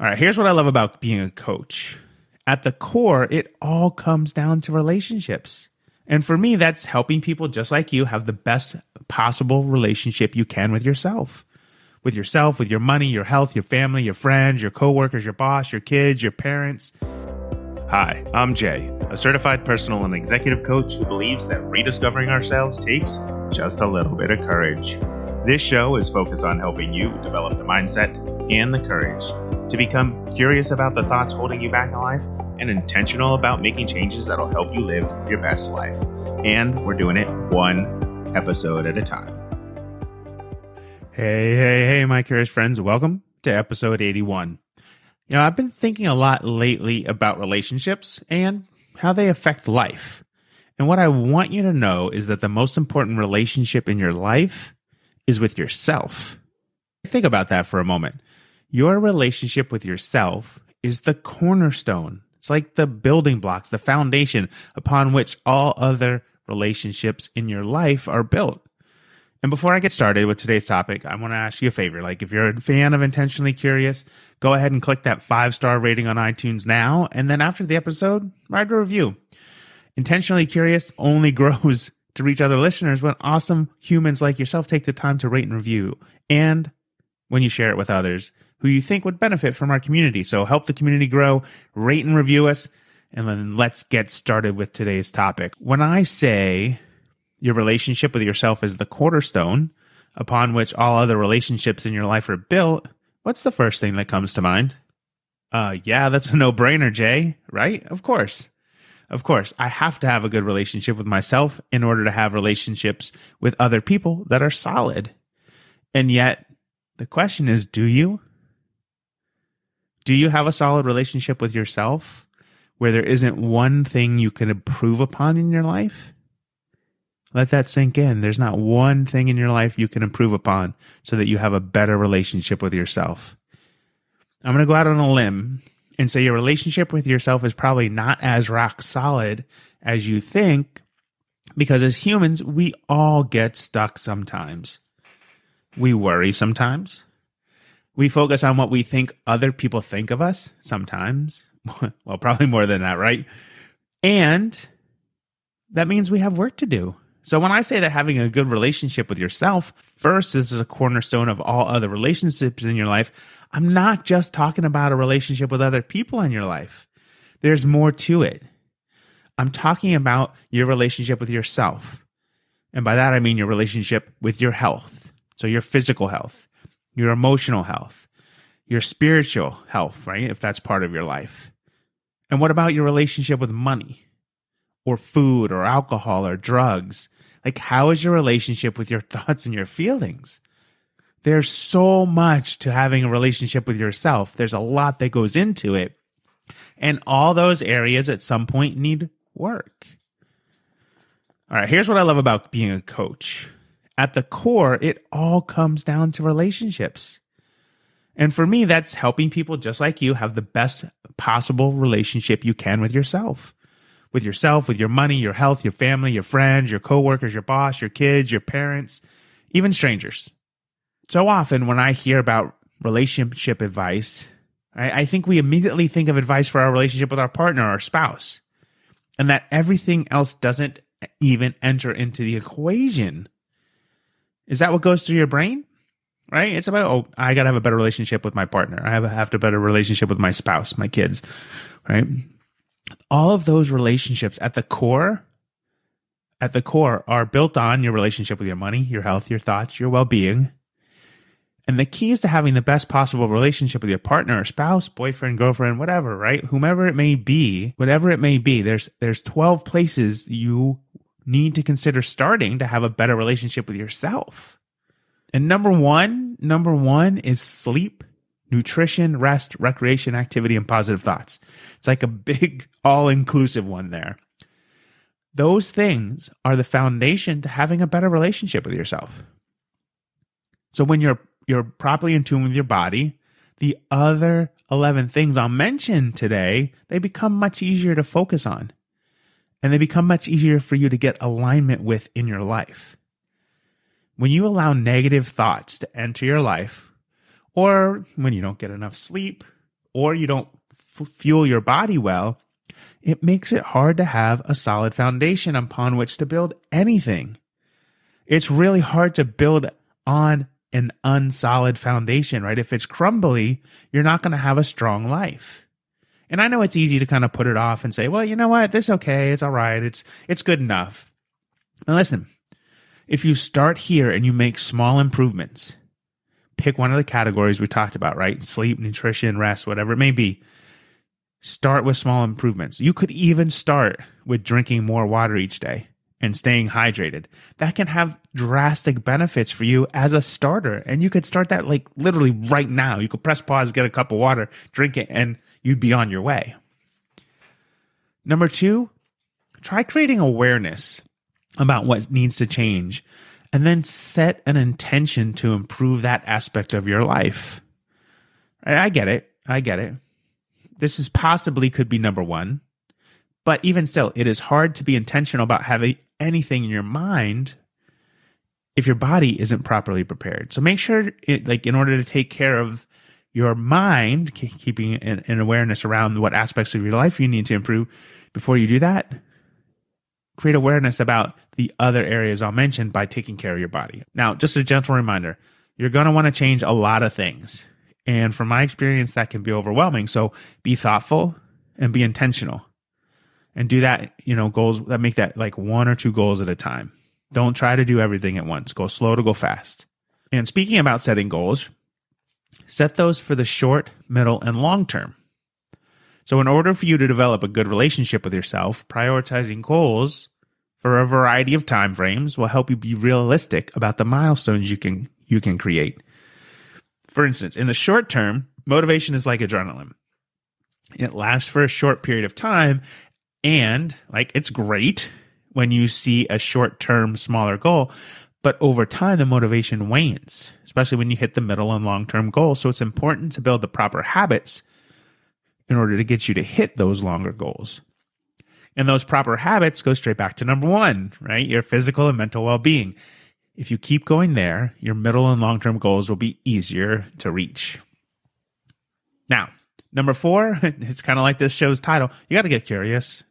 All right, here's what I love about being a coach. At the core, it all comes down to relationships. And for me, that's helping people just like you have the best possible relationship you can with yourself. With yourself, with your money, your health, your family, your friends, your coworkers, your boss, your kids, your parents. Hi, I'm Jay, a certified personal and executive coach who believes that rediscovering ourselves takes just a little bit of courage. This show is focused on helping you develop the mindset and the courage to become curious about the thoughts holding you back in life and intentional about making changes that'll help you live your best life. And we're doing it one episode at a time. Hey, hey, hey, my curious friends. Welcome to episode 81. You know, I've been thinking a lot lately about relationships and how they affect life. And what I want you to know is that the most important relationship in your life is with yourself. Think about that for a moment. Your relationship with yourself is the cornerstone. It's like the building blocks, the foundation upon which all other relationships in your life are built. And before I get started with today's topic, I want to ask you a favor. Like, if you're a fan of Intentionally Curious, go ahead and click that five star rating on iTunes now. And then after the episode, write a review. Intentionally Curious only grows to reach other listeners when awesome humans like yourself take the time to rate and review and when you share it with others who you think would benefit from our community. So help the community grow, rate and review us, and then let's get started with today's topic. When I say your relationship with yourself is the cornerstone upon which all other relationships in your life are built, what's the first thing that comes to mind? Uh, yeah, that's a no brainer, Jay, right? Of course. Of course, I have to have a good relationship with myself in order to have relationships with other people that are solid. And yet, the question is do you? Do you have a solid relationship with yourself where there isn't one thing you can improve upon in your life? Let that sink in. There's not one thing in your life you can improve upon so that you have a better relationship with yourself. I'm going to go out on a limb and say your relationship with yourself is probably not as rock solid as you think because as humans, we all get stuck sometimes. We worry sometimes. We focus on what we think other people think of us sometimes. well, probably more than that, right? And that means we have work to do. So when I say that having a good relationship with yourself first is a cornerstone of all other relationships in your life, I'm not just talking about a relationship with other people in your life. There's more to it. I'm talking about your relationship with yourself. And by that, I mean your relationship with your health. So your physical health, your emotional health, your spiritual health, right? If that's part of your life. And what about your relationship with money or food or alcohol or drugs? Like, how is your relationship with your thoughts and your feelings? There's so much to having a relationship with yourself. There's a lot that goes into it. And all those areas at some point need work. All right, here's what I love about being a coach. At the core, it all comes down to relationships. And for me, that's helping people just like you have the best possible relationship you can with yourself. With yourself, with your money, your health, your family, your friends, your coworkers, your boss, your kids, your parents, even strangers so often when I hear about relationship advice, I, I think we immediately think of advice for our relationship with our partner, our spouse, and that everything else doesn't even enter into the equation. Is that what goes through your brain? Right? It's about, oh, I got to have a better relationship with my partner. I have, a, have to better relationship with my spouse, my kids, right? All of those relationships at the core, at the core are built on your relationship with your money, your health, your thoughts, your well being, and the key is to having the best possible relationship with your partner or spouse, boyfriend, girlfriend, whatever, right? Whomever it may be, whatever it may be, there's there's 12 places you need to consider starting to have a better relationship with yourself. And number 1, number 1 is sleep, nutrition, rest, recreation, activity and positive thoughts. It's like a big all-inclusive one there. Those things are the foundation to having a better relationship with yourself. So when you're you're properly in tune with your body, the other 11 things I'll mention today, they become much easier to focus on. And they become much easier for you to get alignment with in your life. When you allow negative thoughts to enter your life, or when you don't get enough sleep, or you don't f- fuel your body well, it makes it hard to have a solid foundation upon which to build anything. It's really hard to build on an unsolid foundation, right? If it's crumbly, you're not going to have a strong life. And I know it's easy to kind of put it off and say, well, you know what? This okay. It's all right. It's, it's good enough. Now listen, if you start here and you make small improvements, pick one of the categories we talked about, right? Sleep, nutrition, rest, whatever it may be. Start with small improvements. You could even start with drinking more water each day and staying hydrated. That can have drastic benefits for you as a starter. And you could start that like literally right now. You could press pause, get a cup of water, drink it, and you'd be on your way. Number two, try creating awareness about what needs to change and then set an intention to improve that aspect of your life. I get it. I get it. This is possibly could be number one, but even still, it is hard to be intentional about having anything in your mind if your body isn't properly prepared. So make sure, it, like, in order to take care of your mind, keeping an, awareness around what aspects of your life you need to improve before you do that, create awareness about the other areas I'll mention by taking care of your body. Now, just a gentle reminder you're going to want to change a lot of things. And from my experience, that can be overwhelming. So be thoughtful and be intentional and do that, you know, goals that make that like one or two goals at a time. Don't try to do everything at once. Go slow to go fast. And speaking about setting goals, set those for the short, middle, and long term. So, in order for you to develop a good relationship with yourself, prioritizing goals for a variety of time frames will help you be realistic about the milestones you can you can create. For instance, in the short term, motivation is like adrenaline. It lasts for a short period of time and like it's great when you see a short-term smaller goal, but over time the motivation wanes, especially when you hit the middle and long-term goals. So it's important to build the proper habits in order to get you to hit those longer goals. And those proper habits go straight back to number one, right? Your physical and mental well being. If you keep going there, your middle and long term goals will be easier to reach. Now, number four, it's kind of like this show's title you got to get curious.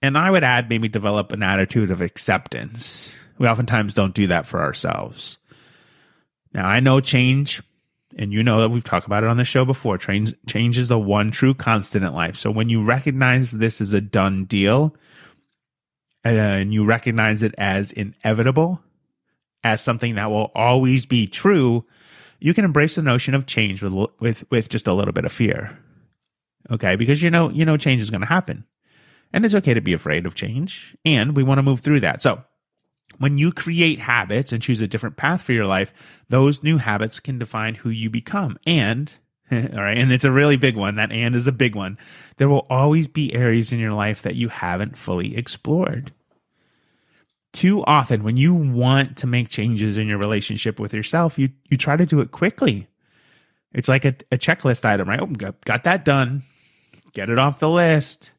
And I would add maybe develop an attitude of acceptance. We oftentimes don't do that for ourselves. Now, I know change and you know that we've talked about it on the show before. Change, change is the one true constant in life. So when you recognize this is a done deal, and you recognize it as inevitable, as something that will always be true, you can embrace the notion of change with with with just a little bit of fear. Okay, because you know you know change is going to happen, and it's okay to be afraid of change, and we want to move through that. So when you create habits and choose a different path for your life, those new habits can define who you become. And, all right, and it's a really big one. That and is a big one. There will always be areas in your life that you haven't fully explored. Too often, when you want to make changes in your relationship with yourself, you, you try to do it quickly. It's like a, a checklist item, right? Oh, got, got that done. Get it off the list.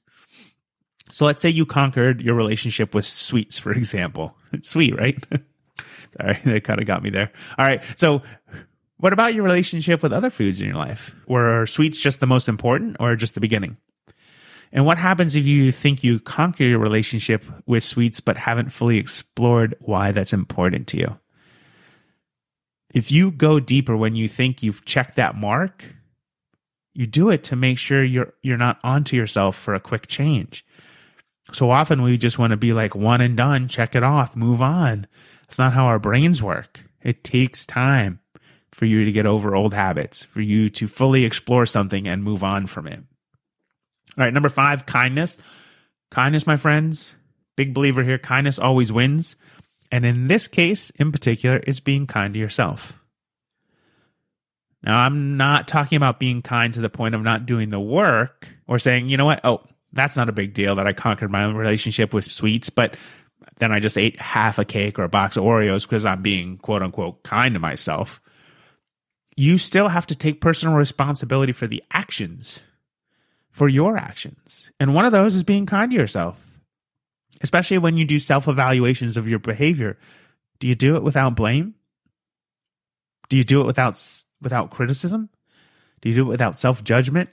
So let's say you conquered your relationship with sweets, for example. Sweet, right? Sorry, that kind of got me there. All right. So what about your relationship with other foods in your life? Were sweets just the most important or just the beginning? And what happens if you think you conquer your relationship with sweets but haven't fully explored why that's important to you? If you go deeper when you think you've checked that mark, you do it to make sure you're you're not onto yourself for a quick change. So often we just want to be like one and done, check it off, move on. It's not how our brains work. It takes time for you to get over old habits, for you to fully explore something and move on from it. All right, number five, kindness. Kindness, my friends, big believer here. Kindness always wins. And in this case, in particular, is being kind to yourself. Now, I'm not talking about being kind to the point of not doing the work or saying, you know what? Oh, that's not a big deal that I conquered my own relationship with sweets, but then I just ate half a cake or a box of Oreos because I'm being quote unquote kind to myself. You still have to take personal responsibility for the actions, for your actions. And one of those is being kind to yourself, especially when you do self evaluations of your behavior. Do you do it without blame? Do you do it without without criticism? Do you do it without self judgment?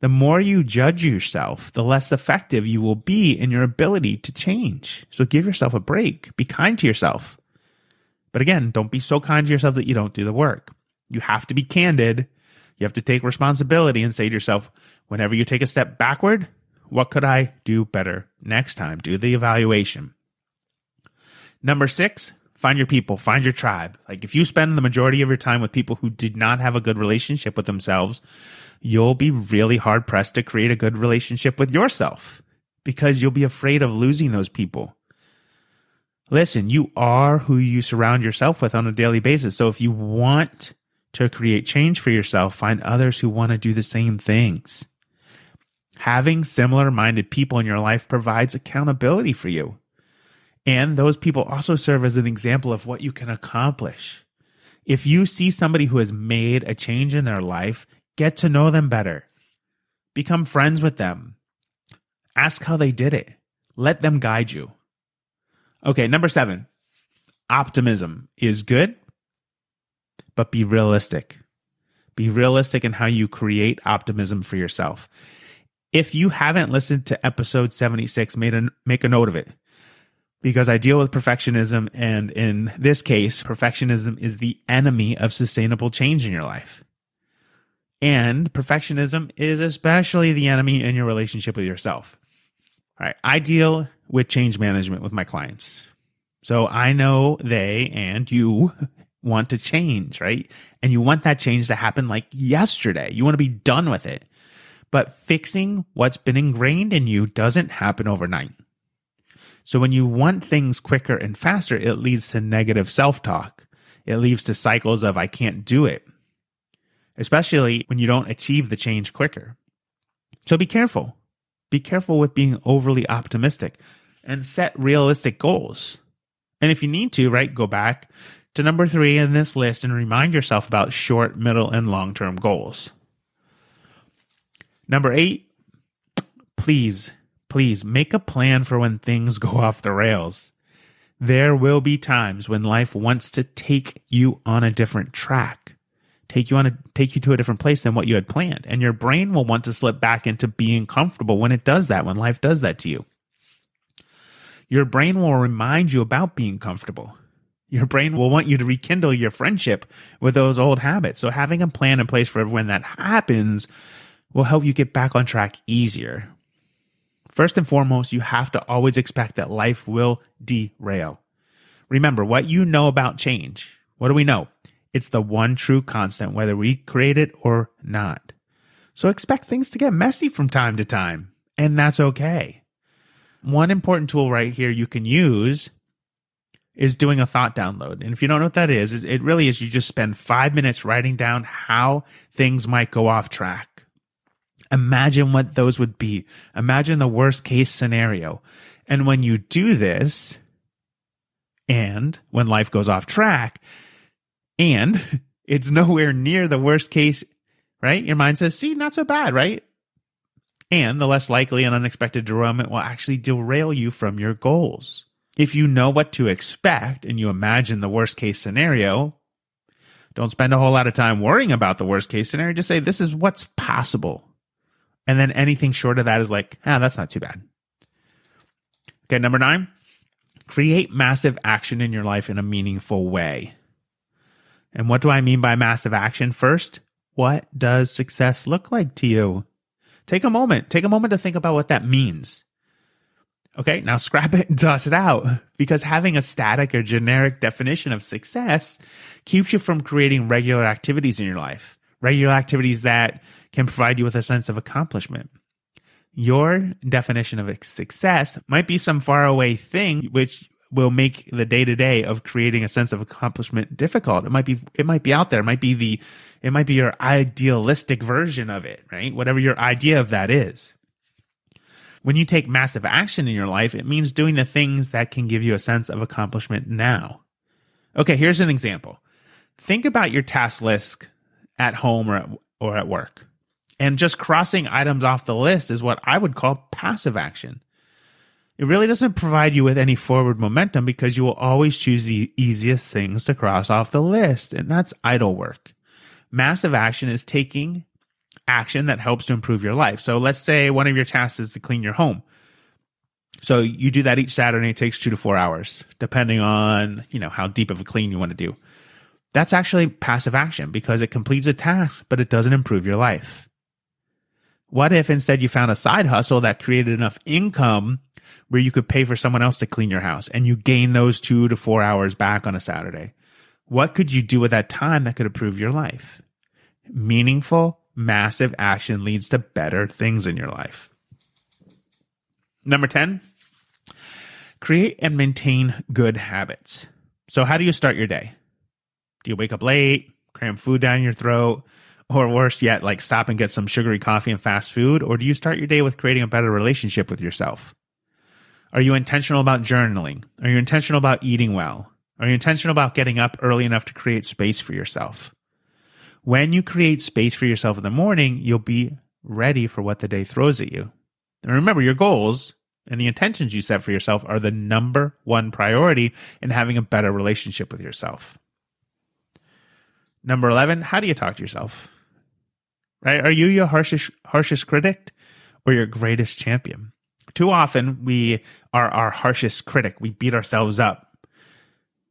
The more you judge yourself, the less effective you will be in your ability to change. So give yourself a break. Be kind to yourself. But again, don't be so kind to yourself that you don't do the work. You have to be candid. You have to take responsibility and say to yourself, whenever you take a step backward, what could I do better next time? Do the evaluation. Number six, find your people, find your tribe. Like if you spend the majority of your time with people who did not have a good relationship with themselves, you'll be really hard pressed to create a good relationship with yourself because you'll be afraid of losing those people. Listen, you are who you surround yourself with on a daily basis. So if you want to create change for yourself, find others who want to do the same things. Having similar minded people in your life provides accountability for you. And those people also serve as an example of what you can accomplish. If you see somebody who has made a change in their life, get to know them better. Become friends with them. Ask how they did it. Let them guide you. Okay, number seven optimism is good, but be realistic. Be realistic in how you create optimism for yourself. If you haven't listened to episode 76, made a, make a note of it because I deal with perfectionism. And in this case, perfectionism is the enemy of sustainable change in your life. And perfectionism is especially the enemy in your relationship with yourself. All right. I deal with change management with my clients. So I know they and you want to change, right? And you want that change to happen like yesterday. You want to be done with it. But fixing what's been ingrained in you doesn't happen overnight. So when you want things quicker and faster, it leads to negative self talk. It leads to cycles of, I can't do it, especially when you don't achieve the change quicker. So be careful. Be careful with being overly optimistic and set realistic goals. And if you need to, right, go back to number three in this list and remind yourself about short, middle, and long term goals. Number eight, please, please make a plan for when things go off the rails. There will be times when life wants to take you on a different track, take you on a take you to a different place than what you had planned, and your brain will want to slip back into being comfortable when it does that, when life does that to you. Your brain will remind you about being comfortable. Your brain will want you to rekindle your friendship with those old habits. So having a plan in place for when that happens will help you get back on track easier. First and foremost, you have to always expect that life will derail. Remember what you know about change. What do we know? It's the one true constant, whether we create it or not. So expect things to get messy from time to time, and that's okay. One important tool right here you can use is doing a thought download. And if you don't know what that is, it really is you just spend five minutes writing down how things might go off track. Imagine what those would be. Imagine the worst case scenario. And when you do this, and when life goes off track, and it's nowhere near the worst case, right? Your mind says, see, not so bad, right? And the less likely and unexpected derailment will actually derail you from your goals. If you know what to expect and you imagine the worst case scenario, don't spend a whole lot of time worrying about the worst case scenario. Just say, this is what's possible. And then anything short of that is like, ah, that's not too bad. Okay, number nine, create massive action in your life in a meaningful way. And what do I mean by massive action? First, what does success look like to you? Take a moment. Take a moment to think about what that means. Okay, now scrap it and toss it out because having a static or generic definition of success keeps you from creating regular activities in your life, regular activities that can provide you with a sense of accomplishment. Your definition of success might be some faraway thing which will make the day to day of creating a sense of accomplishment difficult. It might be it might be out there. It might be the it might be your idealistic version of it, right? Whatever your idea of that is. When you take massive action in your life, it means doing the things that can give you a sense of accomplishment now. Okay, here's an example. Think about your task list at home or at, or at work. And just crossing items off the list is what I would call passive action. It really doesn't provide you with any forward momentum because you will always choose the easiest things to cross off the list, and that's idle work. Massive action is taking action that helps to improve your life. So let's say one of your tasks is to clean your home. So you do that each Saturday. It takes two to four hours, depending on you know how deep of a clean you want to do. That's actually passive action because it completes a task, but it doesn't improve your life. What if instead you found a side hustle that created enough income where you could pay for someone else to clean your house and you gain those two to four hours back on a Saturday? What could you do with that time that could improve your life? Meaningful, massive action leads to better things in your life. Number 10, create and maintain good habits. So, how do you start your day? Do you wake up late, cram food down your throat, or worse yet, like stop and get some sugary coffee and fast food? Or do you start your day with creating a better relationship with yourself? Are you intentional about journaling? Are you intentional about eating well? Are you intentional about getting up early enough to create space for yourself? When you create space for yourself in the morning, you'll be ready for what the day throws at you. And remember, your goals and the intentions you set for yourself are the number one priority in having a better relationship with yourself. Number 11, how do you talk to yourself? Are you your harshest, harshest critic or your greatest champion? Too often, we are our harshest critic. We beat ourselves up.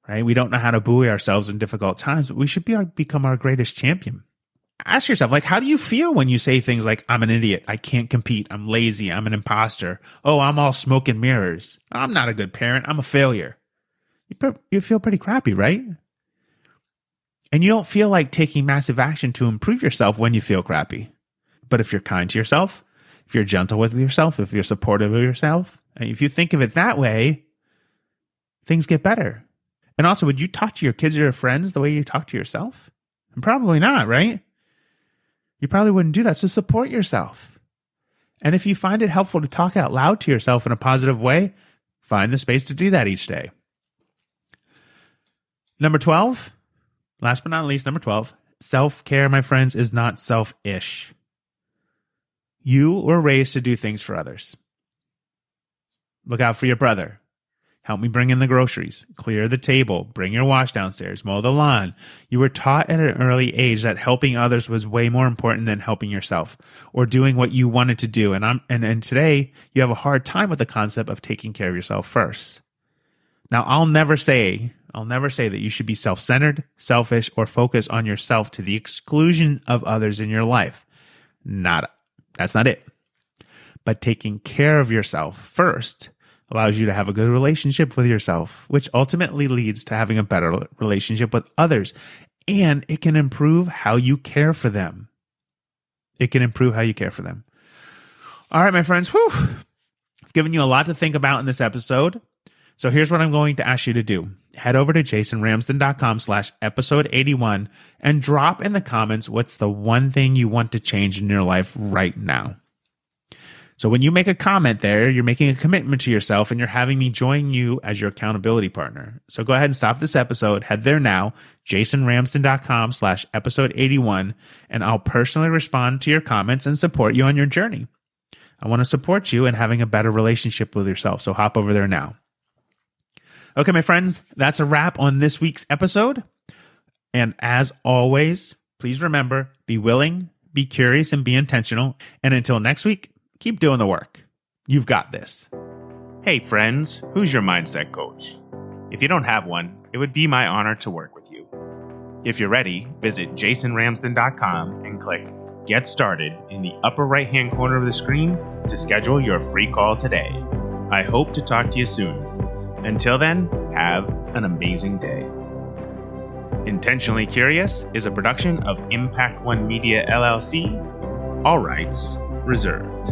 Right? We don't know how to buoy ourselves in difficult times, but we should be our, become our greatest champion. Ask yourself, like, how do you feel when you say things like, I'm an idiot, I can't compete, I'm lazy, I'm an imposter, oh, I'm all smoke and mirrors, I'm not a good parent, I'm a failure. You, you feel pretty crappy, right? And you don't feel like taking massive action to improve yourself when you feel crappy. But if you're kind to yourself, if you're gentle with yourself, if you're supportive of yourself, and if you think of it that way, things get better. And also, would you talk to your kids or your friends the way you talk to yourself? And probably not, right? You probably wouldn't do that. So support yourself. And if you find it helpful to talk out loud to yourself in a positive way, find the space to do that each day. Number 12, Last but not least, number 12 self care, my friends, is not selfish. You were raised to do things for others. Look out for your brother. Help me bring in the groceries, clear the table, bring your wash downstairs, mow the lawn. You were taught at an early age that helping others was way more important than helping yourself or doing what you wanted to do. And I'm and, and today you have a hard time with the concept of taking care of yourself first. Now, I'll never say I'll never say that you should be self centered, selfish, or focus on yourself to the exclusion of others in your life. Not, that's not it. But taking care of yourself first allows you to have a good relationship with yourself, which ultimately leads to having a better relationship with others. And it can improve how you care for them. It can improve how you care for them. All right, my friends, whew. I've given you a lot to think about in this episode. So here's what I'm going to ask you to do. Head over to jasonramsden.com slash episode 81 and drop in the comments what's the one thing you want to change in your life right now. So when you make a comment there, you're making a commitment to yourself and you're having me join you as your accountability partner. So go ahead and stop this episode. Head there now, jasonramsden.com slash episode 81, and I'll personally respond to your comments and support you on your journey. I want to support you in having a better relationship with yourself. So hop over there now. Okay, my friends, that's a wrap on this week's episode. And as always, please remember be willing, be curious, and be intentional. And until next week, keep doing the work. You've got this. Hey, friends, who's your mindset coach? If you don't have one, it would be my honor to work with you. If you're ready, visit jasonramsden.com and click Get Started in the upper right hand corner of the screen to schedule your free call today. I hope to talk to you soon. Until then, have an amazing day. Intentionally Curious is a production of Impact One Media LLC. All rights reserved.